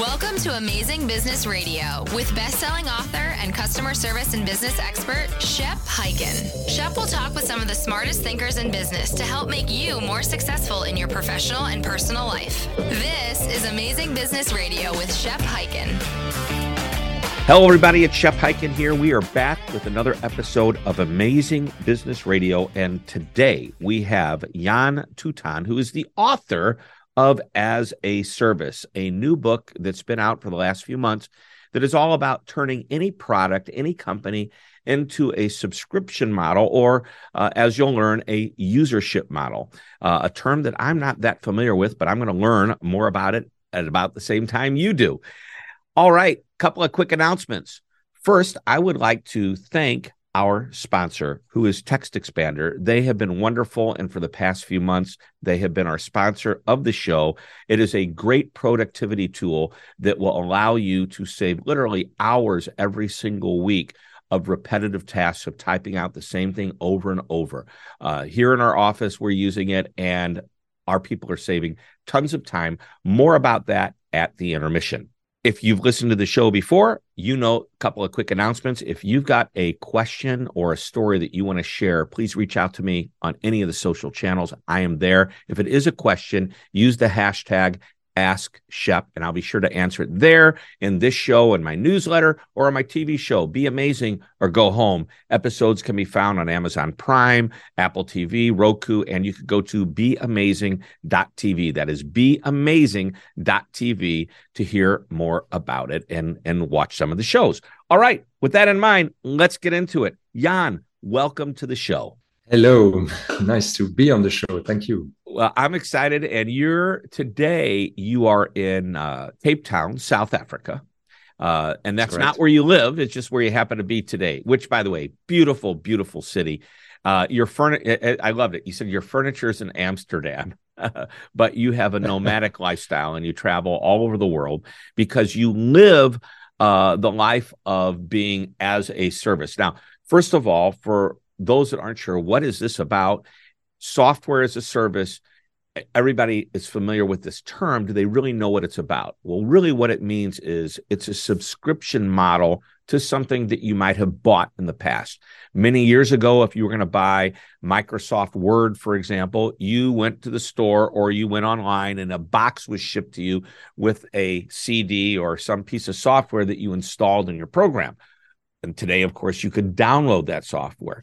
Welcome to Amazing Business Radio with best-selling author and customer service and business expert Shep Hyken. Shep will talk with some of the smartest thinkers in business to help make you more successful in your professional and personal life. This is Amazing Business Radio with Shep Hyken. Hello, everybody. It's Shep Hyken here. We are back with another episode of Amazing Business Radio. And today we have Yann Toutant, who is the author of As a Service, a new book that's been out for the last few months that is all about turning any product, any company into a subscription model, or uh, as you'll learn, a usership model, uh, a term that I'm not that familiar with, but I'm going to learn more about it at about the same time you do. All right, couple of quick announcements. First, I would like to thank our sponsor, who is Text Expander. They have been wonderful. And for the past few months, they have been our sponsor of the show. It is a great productivity tool that will allow you to save literally hours every single week of repetitive tasks of typing out the same thing over and over. Uh, here in our office, we're using it, and our people are saving tons of time. More about that at the intermission. If you've listened to the show before, you know a couple of quick announcements. If you've got a question or a story that you want to share, please reach out to me on any of the social channels. I am there. If it is a question, use the hashtag Ask Shep, and I'll be sure to answer it there in this show in my newsletter or on my TV show. Be amazing or go home. Episodes can be found on Amazon Prime, Apple TV, Roku, and you can go to beamazing.tv. That is beamazing.tv to hear more about it and, and watch some of the shows. All right, with that in mind, let's get into it. Yann, welcome to the show. Hello, nice to be on the show. Thank you. Well, I'm excited, and you're today. You are in uh, Cape Town, South Africa, uh, and that's not where you live. It's just where you happen to be today. Which, by the way, beautiful, beautiful city. Uh, your furniture, I loved it. You said your furniture is in Amsterdam, but you have a nomadic lifestyle and you travel all over the world because you live uh, the life of being as a service. Now, first of all, for those that aren't sure, what is this about? Software as a service. Everybody is familiar with this term. Do they really know what it's about? Well, really, what it means is it's a subscription model to something that you might have bought in the past. Many years ago, if you were going to buy Microsoft Word, for example, you went to the store or you went online and a box was shipped to you with a CD or some piece of software that you installed in your program. And today, of course, you could download that software.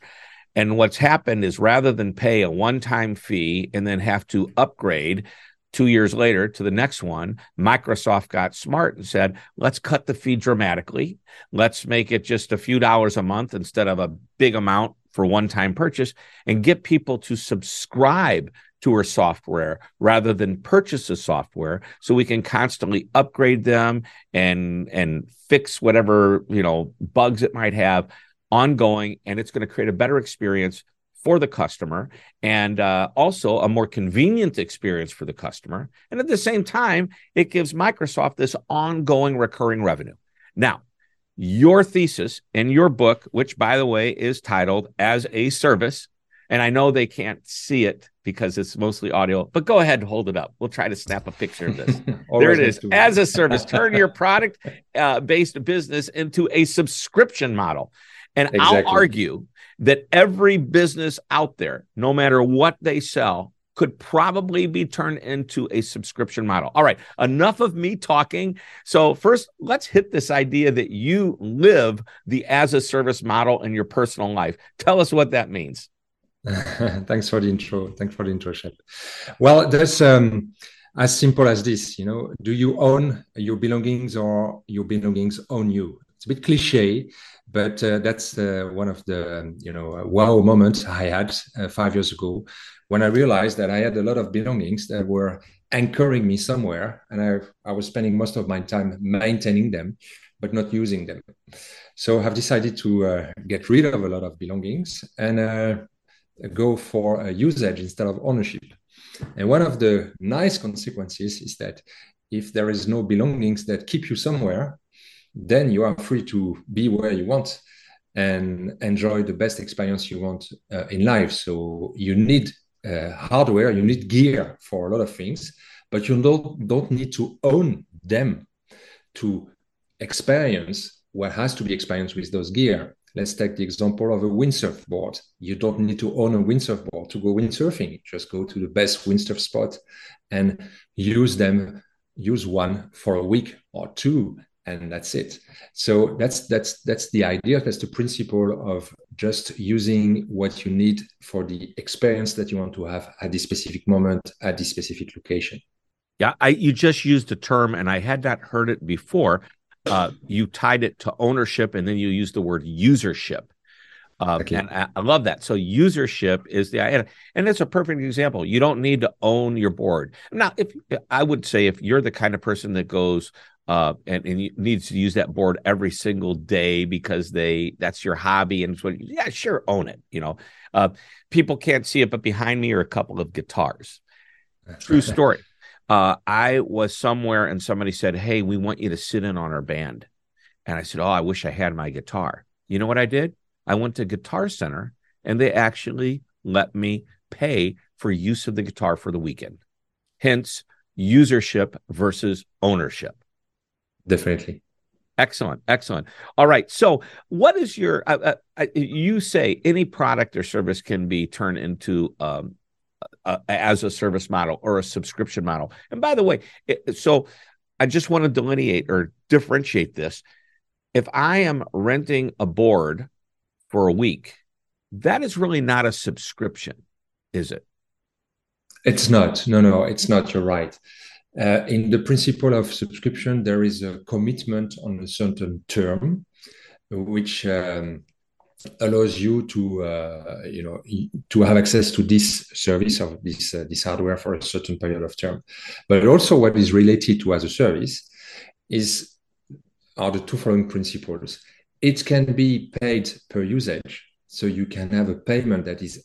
And what's happened is rather than pay a one time fee and then have to upgrade two years later to the next one, Microsoft got smart and said, let's cut the fee dramatically. Let's make it just a few dollars a month instead of a big amount for one time purchase and get people to subscribe to our software rather than purchase the software so we can constantly upgrade them and and fix whatever you know bugs it might have ongoing, and it's going to create a better experience for the customer and uh, also a more convenient experience for the customer. And at the same time, it gives Microsoft this ongoing recurring revenue. Now, your thesis in your book, which by the way is titled As a Service, and I know they can't see it because it's mostly audio, but go ahead and hold it up. We'll try to snap a picture of this. there it is. As a service, turn your product uh, based business into a subscription model. And exactly. I'll argue that every business out there, no matter what they sell, could probably be turned into a subscription model. All right, enough of me talking. So, first, let's hit this idea that you live the as a service model in your personal life. Tell us what that means. Thanks for the intro. Thanks for the intro, Shep. Well, that's um, as simple as this. You know, do you own your belongings or your belongings own you? It's a bit cliche, but uh, that's uh, one of the you know wow moments I had uh, five years ago when I realized that I had a lot of belongings that were anchoring me somewhere, and I I was spending most of my time maintaining them, but not using them. So I've decided to uh, get rid of a lot of belongings and uh, go for usage instead of ownership. And one of the nice consequences is that if there is no belongings that keep you somewhere, then you are free to be where you want and enjoy the best experience you want uh, in life. So you need uh, hardware, you need gear for a lot of things, but you don't don't need to own them. to experience what has to be experienced with those gear. Let's take the example of a windsurf board. You don't need to own a windsurf board to go windsurfing. Just go to the best windsurf spot and use them, use one for a week or two, and that's it. So that's that's that's the idea. That's the principle of just using what you need for the experience that you want to have at this specific moment at this specific location. Yeah, I you just used a term, and I had not heard it before. Uh, you tied it to ownership, and then you used the word usership. Uh, okay. And I, I, love that. So usership is the idea, and it's a perfect example. You don't need to own your board. Now, if I would say if you're the kind of person that goes uh, and, and needs to use that board every single day because they that's your hobby and what yeah sure own it you know. Uh, people can't see it but behind me are a couple of guitars. True story. Uh, i was somewhere and somebody said hey we want you to sit in on our band. And i said oh i wish i had my guitar. You know what i did? I went to guitar center and they actually let me pay for use of the guitar for the weekend. Hence usership versus ownership definitely. Excellent. Excellent. All right. So what is your uh, uh, uh, you say any product or service can be turned into um, as a service model or a subscription model. And by the way it, so i just want to delineate or differentiate this. If i am renting a board for a week that is really not a subscription is it? It's not. No no it's not. You're right uh, in the principle of subscription, there is a commitment on a certain term, which um, allows you to, uh, you know, to have access to this service of this uh, this hardware for a certain period of term. But also, what is related to as a service is are the two following principles. It can be paid per usage, so you can have a payment that is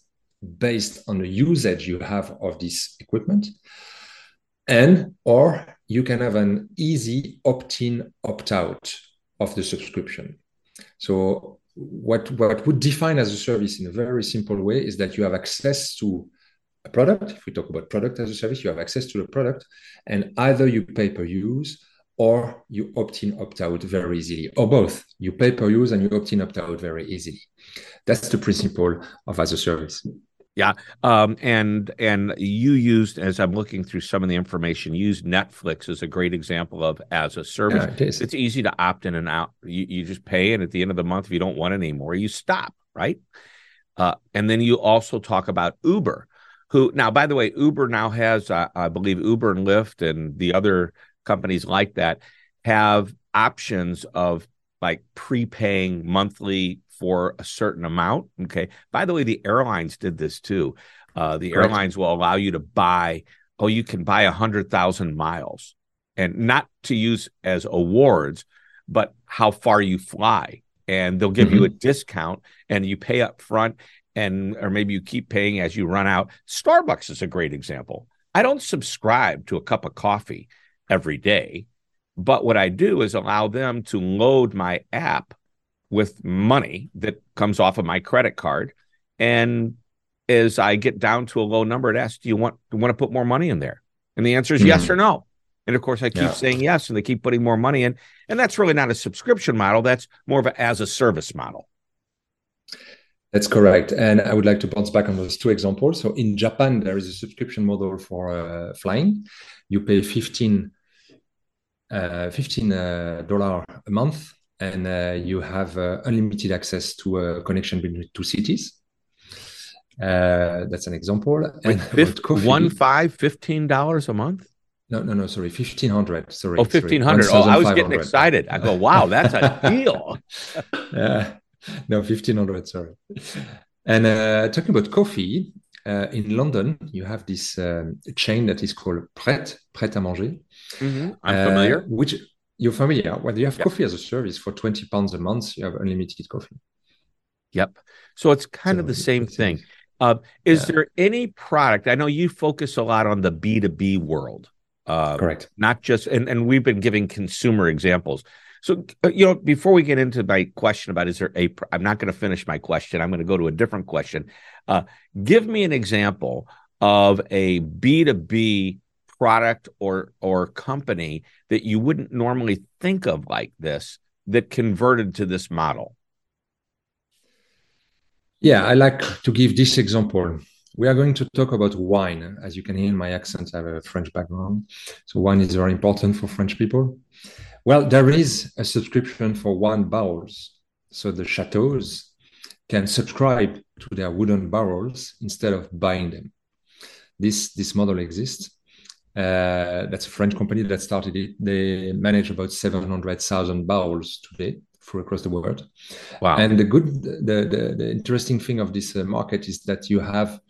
based on the usage you have of this equipment and or you can have an easy opt-in opt-out of the subscription. So what what would define as a service in a very simple way is that you have access to a product. If we talk about product as a service you have access to the product and either you pay per use or you opt in opt out very easily or both. You pay per use and you opt in opt out very easily. That's the principle of as a service yeah. Um, and and you used as I'm looking through some of the information, used Netflix as a great example of as a service. Yeah, it. It's easy to opt in and out. You you just pay, and at the end of the month, if you don't want it anymore, you stop, right? Uh, and then you also talk about Uber, who now, by the way, Uber now has, uh, I believe, Uber and Lyft and the other companies like that have options of like prepaying monthly for a certain amount. Okay. By the way, the airlines did this too. Uh, the Correct. airlines will allow you to buy, oh, you can buy a hundred thousand miles and not to use as awards, but how far you fly. And they'll give mm-hmm. you a discount and you pay up front and or maybe you keep paying as you run out. Starbucks is a great example. I don't subscribe to a cup of coffee every day, but what I do is allow them to load my app with money that comes off of my credit card. And as I get down to a low number, it asks, Do you want do you want to put more money in there? And the answer is mm-hmm. yes or no. And of course, I keep yeah. saying yes, and they keep putting more money in. And that's really not a subscription model. That's more of a as a service model. That's correct. And I would like to bounce back on those two examples. So in Japan, there is a subscription model for uh, flying. You pay 15 uh, $15 uh, a month and uh, you have uh, unlimited access to a connection between two cities. Uh, that's an example. Wait, fifth, coffee, one five, fifteen dollars a month. No, no, no. Sorry, fifteen hundred. Sorry. Oh, fifteen hundred. Oh, I was getting excited. I go, wow, that's a deal. yeah. No, fifteen hundred. Sorry. And uh, talking about coffee, uh, in London, you have this um, chain that is called Pret, Pret à Manger. Mm-hmm. I'm familiar. Uh, which you're familiar. When you have yep. coffee as a service for 20 pounds a month, you have unlimited coffee. Yep. So it's kind so of the same thing. Uh, is yeah. there any product? I know you focus a lot on the B2B world. Uh, Correct. Not just, and, and we've been giving consumer examples. So, uh, you know, before we get into my question about is there a, I'm not going to finish my question. I'm going to go to a different question. Uh, give me an example of a B2B product or or company that you wouldn't normally think of like this that converted to this model? Yeah, I like to give this example. We are going to talk about wine. As you can hear in my accent, I have a French background. So, wine is very important for French people. Well, there is a subscription for wine barrels. So, the chateaus can subscribe to their wooden barrels instead of buying them. This, this model exists. Uh, that's a French company that started it. They manage about 700,000 barrels today for across the world. Wow. And the good, the, the, the interesting thing of this uh, market is that you have,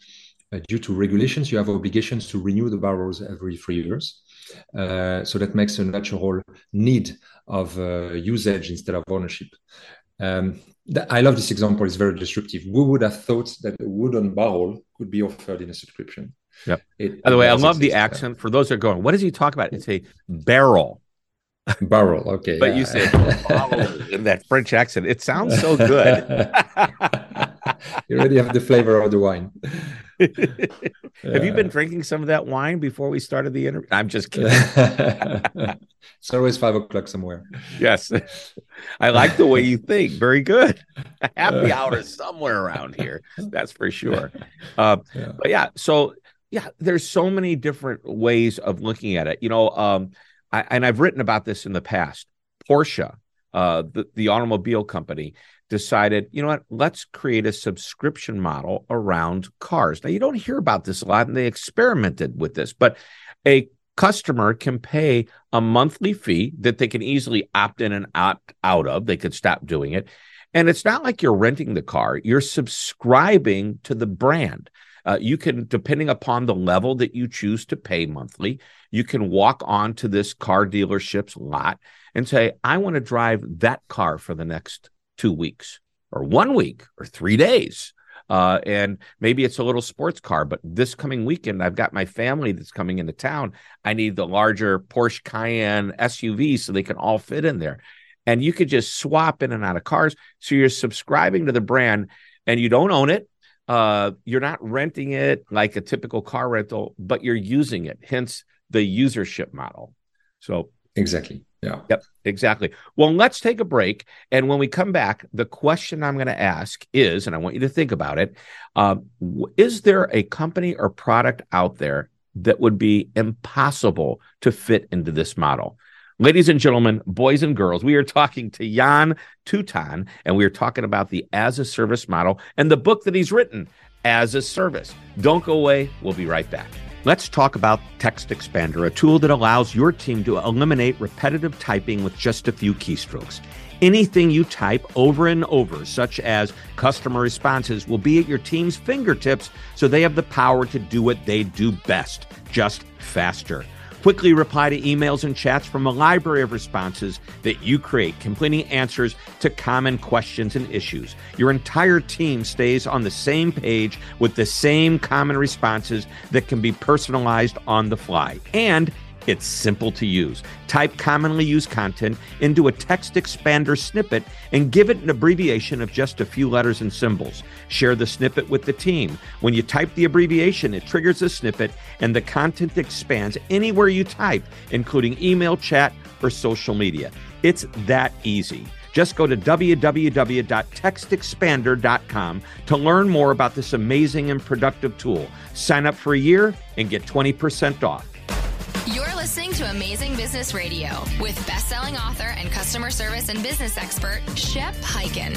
uh, due to regulations, you have obligations to renew the barrels every three years. Uh, so that makes a natural need of uh, usage instead of ownership. Um, I love this example. It's very disruptive. Who would have thought that a wooden barrel could be offered in a subscription? Yep. It, By the way, I love the accent. For those that are going, what does he talk about? It's a barrel. Barrel. Okay. But yeah. you said in that French accent. It sounds so good. you already have the flavor of the wine. have you been drinking some of that wine before we started the interview? I'm just kidding. it's always five o'clock somewhere. Yes. I like the way you think. Very good. A happy hour is somewhere around here. That's for sure. Uh, yeah. But yeah, so yeah, there's so many different ways of looking at it. You know, um, I, and I've written about this in the past. Porsche, uh, the, the automobile company, decided, you know what, let's create a subscription model around cars. Now, you don't hear about this a lot, and they experimented with this, but a customer can pay a monthly fee that they can easily opt in and opt out of. They could stop doing it. And it's not like you're renting the car, you're subscribing to the brand. Uh, you can, depending upon the level that you choose to pay monthly, you can walk on to this car dealership's lot and say, I want to drive that car for the next two weeks or one week or three days. Uh, and maybe it's a little sports car, but this coming weekend, I've got my family that's coming into town. I need the larger Porsche Cayenne SUV so they can all fit in there. And you could just swap in and out of cars. So you're subscribing to the brand and you don't own it. Uh, you're not renting it like a typical car rental, but you're using it. Hence the usership model. So exactly. Yeah. Yep. Exactly. Well, let's take a break. And when we come back, the question I'm going to ask is, and I want you to think about it: um, Is there a company or product out there that would be impossible to fit into this model? Ladies and gentlemen, boys and girls, we are talking to Yann Toutant, and we are talking about the as a service model and the book that he's written, As a Service. Don't go away. We'll be right back. Let's talk about Text Expander, a tool that allows your team to eliminate repetitive typing with just a few keystrokes. Anything you type over and over, such as customer responses, will be at your team's fingertips so they have the power to do what they do best, just faster. Quickly reply to emails and chats from a library of responses that you create, completing answers to common questions and issues. Your entire team stays on the same page with the same common responses that can be personalized on the fly. And it's simple to use. Type commonly used content into a text expander snippet and give it an abbreviation of just a few letters and symbols. Share the snippet with the team. When you type the abbreviation, it triggers the snippet and the content expands anywhere you type, including email, chat, or social media. It's that easy. Just go to www.textexpander.com to learn more about this amazing and productive tool. Sign up for a year and get 20% off. You're listening to Amazing Business Radio with best-selling author and customer service and business expert Shep Hyken.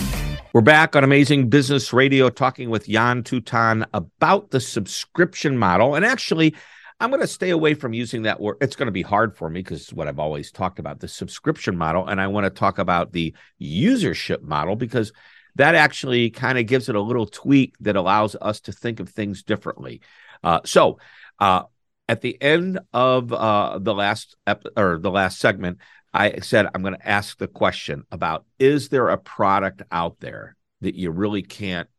We're back on Amazing Business Radio talking with Yann Toutant about the subscription model. And actually, I'm going to stay away from using that word. It's going to be hard for me because what I've always talked about the subscription model. And I want to talk about the usership model because that actually kind of gives it a little tweak that allows us to think of things differently. Uh, so, uh, at the end of uh, the last ep- or the last segment, I said I'm going to ask the question about: Is there a product out there that you really can't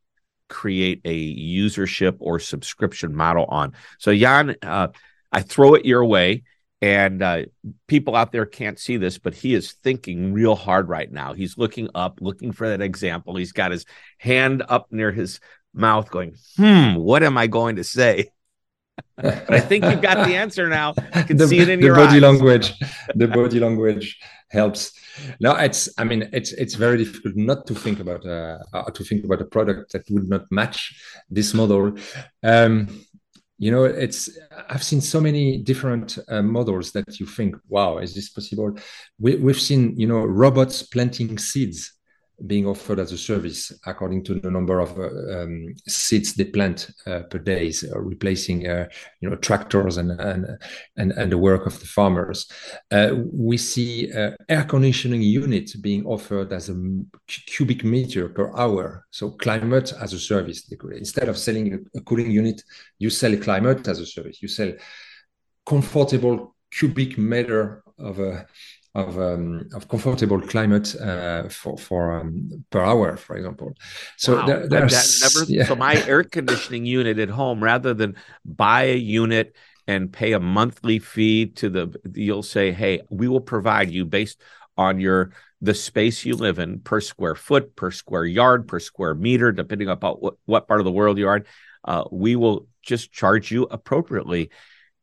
create a usership or subscription model on? So, Yann, uh, I throw it your way. And uh, people out there can't see this, but he is thinking real hard right now. He's looking up, looking for that example. He's got his hand up near his mouth, going, "Hmm, what am I going to say?" But I think you've got the answer now. I can the, see it in the your body eyes. language. The body language helps. No, it's. I mean, it's it's very difficult not to think about uh, uh, to think about a product that would not match this model. Um, you know, it's. I've seen so many different uh, models that you think, "Wow, is this possible?" We, we've seen, you know, robots planting seeds being offered as a service according to the number of uh, um, seeds they plant uh, per day, replacing uh, you know tractors and, and and and the work of the farmers. Uh, we see uh, air conditioning units being offered as a cubic meter per hour, so climate as a service. Instead of selling a, a cooling unit, you sell climate as a service. You sell comfortable cubic meter of a of um, of comfortable climate uh, for for um, per hour, for example. So wow. there, there's never, yeah. so my air conditioning unit at home, rather than buy a unit and pay a monthly fee to the, you'll say, hey, we will provide you based on your the space you live in per square foot, per square yard, per square meter, depending upon what, what part of the world you are in. Uh, we will just charge you appropriately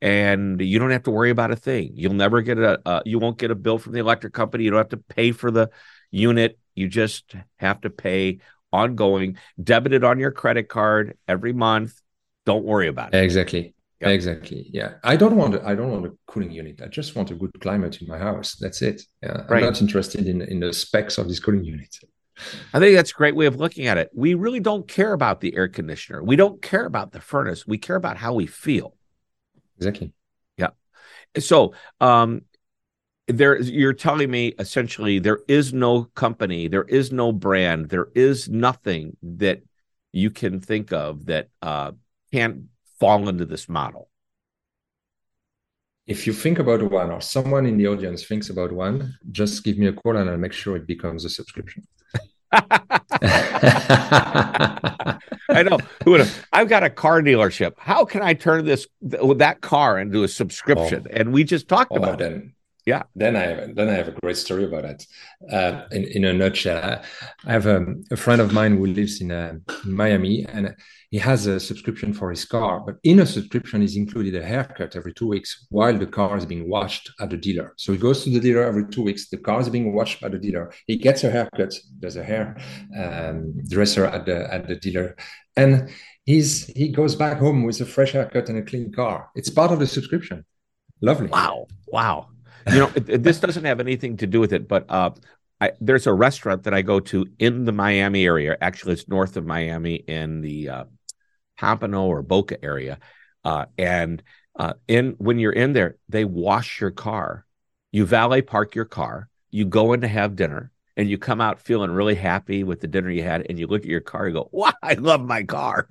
and you don't have to worry about a thing. You'll never get a uh, you won't get a bill from the electric company. You don't have to pay for the unit. You just have to pay ongoing, debited on your credit card every month. Don't worry about it. Exactly. Yep. Exactly. Yeah. I don't want I don't want a cooling unit. I just want a good climate in my house. That's it. Yeah. I'm not interested in in the specs of this cooling unit. I think that's a great way of looking at it. We really don't care about the air conditioner. We don't care about the furnace. We care about how we feel. Exactly. Yeah. So, um, there you're telling me essentially there is no company, there is no brand, there is nothing that you can think of that uh, can't fall into this model. If you think about one, or someone in the audience thinks about one, just give me a call and I'll make sure it becomes a subscription. I know. Who would have? I've got a car dealership. How can I turn this that car into a subscription? Oh. And we just talked oh, about it. Yeah. Then I have then I have a great story about it. Uh, in in a nutshell, I have a, a friend of mine who lives in, uh, in Miami, and he has a subscription for his car. But in a subscription is included a haircut every two weeks while the car is being washed at the dealer. So he goes to the dealer every two weeks. The car is being washed by the dealer. He gets a haircut. There's a hair um, dresser at the at the dealer, and he's he goes back home with a fresh haircut and a clean car. It's part of the subscription. Lovely. Wow. Wow you know, it, this doesn't have anything to do with it, but uh, I, there's a restaurant that I go to in the Miami area. Actually, it's north of Miami in the uh, Pompano or Boca area, uh, and uh, in when you're in there, they wash your car. You valet park your car. You go in to have dinner, and you come out feeling really happy with the dinner you had, and you look at your car and go, "Wow, I love my car,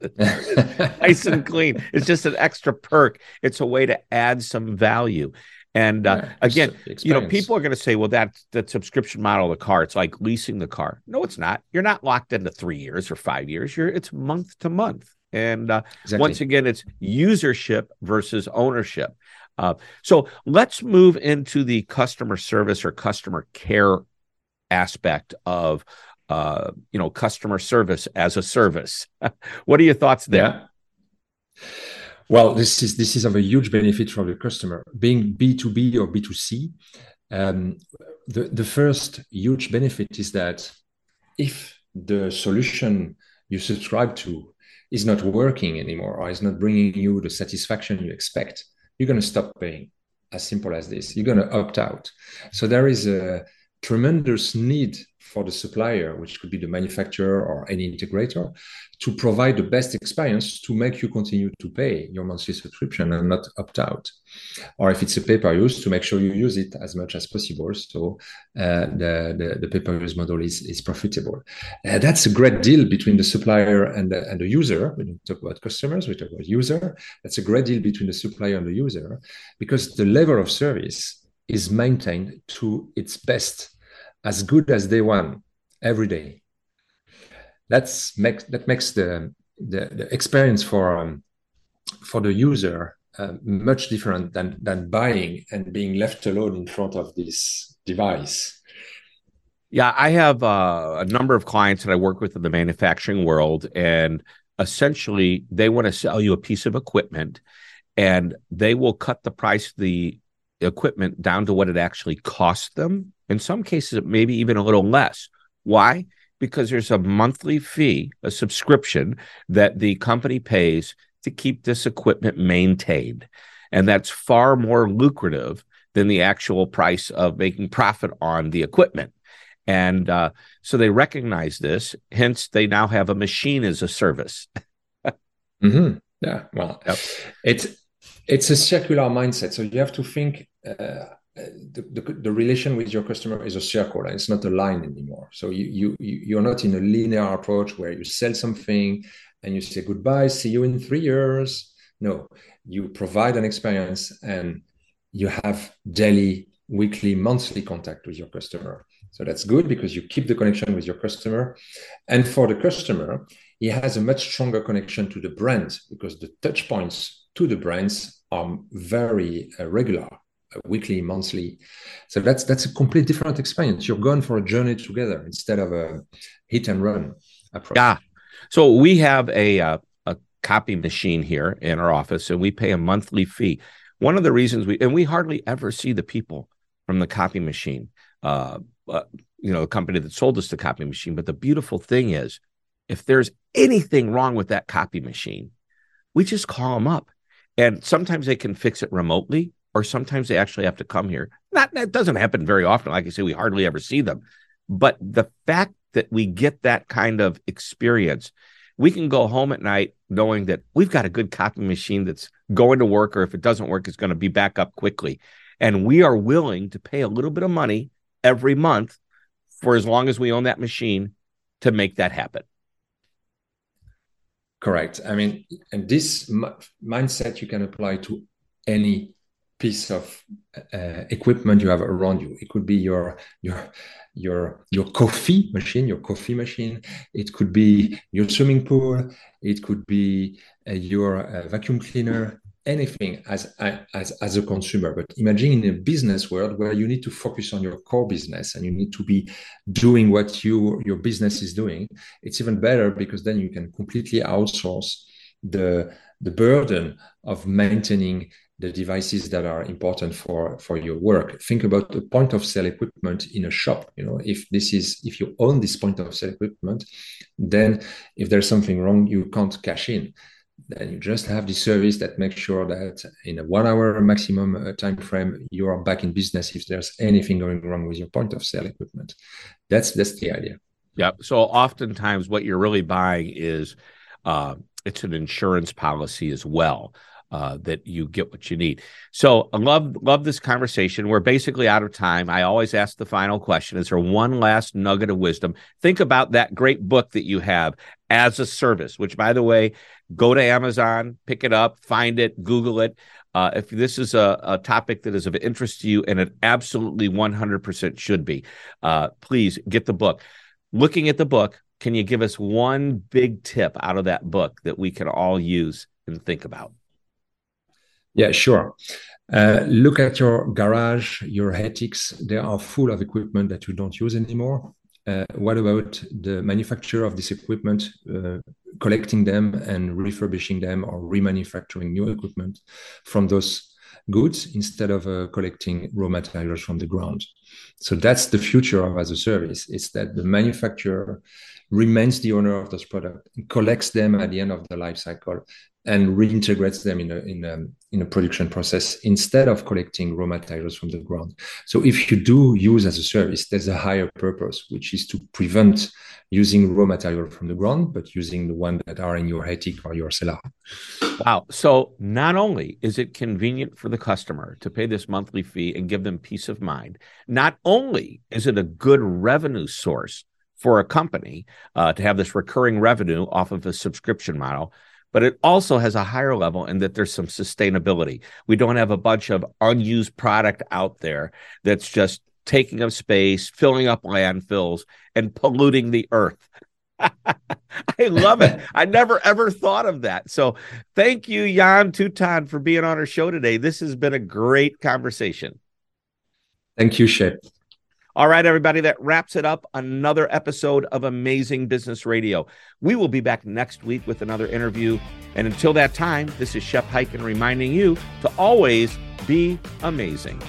nice and clean." It's just an extra perk. It's a way to add some value. And uh, yeah, again, you know, people are going to say, well, that that subscription model of the car, it's like leasing the car. No, it's not. You're not locked into three years or five years. You're it's month to month. And uh, exactly. once again, it's usership versus ownership. Uh, so let's move into the customer service or customer care aspect of uh, you know customer service as a service. what are your thoughts there? Yeah. Well, this is this is of a huge benefit for the customer. Being B2B or B2C, um, the, the first huge benefit is that if the solution you subscribe to is not working anymore or is not bringing you the satisfaction you expect, you're going to stop paying. As simple as this. You're going to opt out. So there is a tremendous need for the supplier, which could be the manufacturer or any integrator, to provide the best experience to make you continue to pay your monthly subscription and not opt out. Or if it's a pay per use, to make sure you use it as much as possible. So uh, the, the, the pay per use model is, is profitable. Uh, that's a great deal between the supplier and the, and the user. When you talk about customers, we talk about user. That's a great deal between the supplier and the user because the level of service is maintained to its best as good as day one every day. That's makes that makes the the, the experience for um, for the user uh, much different than than buying and being left alone in front of this device. Yeah, I have uh, a number of clients that I work with in the manufacturing world, and essentially they want to sell you a piece of equipment and they will cut the price the equipment down to what it actually cost them. In some cases, maybe even a little less. Why? Because there's a monthly fee, a subscription that the company pays to keep this equipment maintained. And that's far more lucrative than the actual price of making profit on the equipment. And uh, so they recognize this. Hence, they now have a machine as a service. mm-hmm. Yeah. Well, yep. it's it's a circular mindset. So you have to think uh, the, the, the, relation with your customer is a circle and it's not a line anymore. So you, you, you're not in a linear approach where you sell something and you say goodbye, see you in three years. No, you provide an experience and you have daily, weekly, monthly contact with your customer. So that's good because you keep the connection with your customer. And for the customer, he has a much stronger connection to the brand because the touch points to the brands are very uh, regular uh, weekly monthly. So that's that's a complete different experience. You're going for a journey together instead of a hit and run approach. Yeah. So we have a uh, a copy machine here in our office and we pay a monthly fee. One of the reasons we and we hardly ever see the people from the copy machine. Uh, uh you know the company that sold us the copy machine but the beautiful thing is if there's anything wrong with that copy machine we just call them up and sometimes they can fix it remotely, or sometimes they actually have to come here. Not that doesn't happen very often. Like I say, we hardly ever see them. But the fact that we get that kind of experience, we can go home at night knowing that we've got a good copy machine that's going to work, or if it doesn't work, it's going to be back up quickly. And we are willing to pay a little bit of money every month for as long as we own that machine to make that happen. Correct. I mean, and this m- mindset you can apply to any piece of uh, equipment you have around you. It could be your your your your coffee machine, your coffee machine. It could be your swimming pool. It could be uh, your uh, vacuum cleaner anything as, as as a consumer but imagine in a business world where you need to focus on your core business and you need to be doing what you your business is doing it's even better because then you can completely outsource the the burden of maintaining the devices that are important for for your work. Think about the point of sale equipment in a shop you know if this is if you own this point of sale equipment then if there's something wrong you can't cash in then you just have the service that makes sure that in a one hour maximum uh, time frame you are back in business if there's anything going wrong with your point of sale equipment that's that's the idea yeah so oftentimes what you're really buying is uh, it's an insurance policy as well uh, that you get what you need. So I love love this conversation. We're basically out of time. I always ask the final question: Is there one last nugget of wisdom? Think about that great book that you have as a service. Which, by the way, go to Amazon, pick it up, find it, Google it. Uh, if this is a, a, topic that is of interest to you, and it absolutely 100% should be, uh, please get the book. Looking at the book, can you give us one big tip out of that book that we can all use and think about? Yeah, sure. Uh, look at your garage, your attics. They are full of equipment that you don't use anymore. Uh, what about the manufacturer of this equipment, uh, collecting them and refurbishing them or remanufacturing new equipment from those goods instead of uh, collecting raw materials from the ground? So that's the future of as a service. It's that the manufacturer remains the owner of those products, collects them at the end of the life cycle, and reintegrates them in a, in a, in a production process instead of collecting raw materials from the ground. So if you do use as a service, there's a higher purpose, which is to prevent using raw material from the ground, but using the one that are in your attic or your cellar. Wow. So not only is it convenient for the customer to pay this monthly fee and give them peace of mind, not only is it a good revenue source for a company uh, to have this recurring revenue off of a subscription model, but it also has a higher level in that there's some sustainability. We don't have a bunch of unused product out there that's just taking up space, filling up landfills, and polluting the earth. I love it. I never ever thought of that. So thank you, Yann Toutant, for being on our show today. This has been a great conversation. Thank you, Shep. All right, everybody, that wraps it up. Another episode of Amazing Business Radio. We will be back next week with another interview. And until that time, this is Shep Hyken reminding you to always be amazing.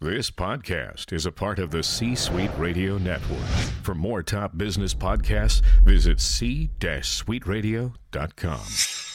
This podcast is a part of the C Suite Radio Network. For more top business podcasts, visit c-suiteradio.com.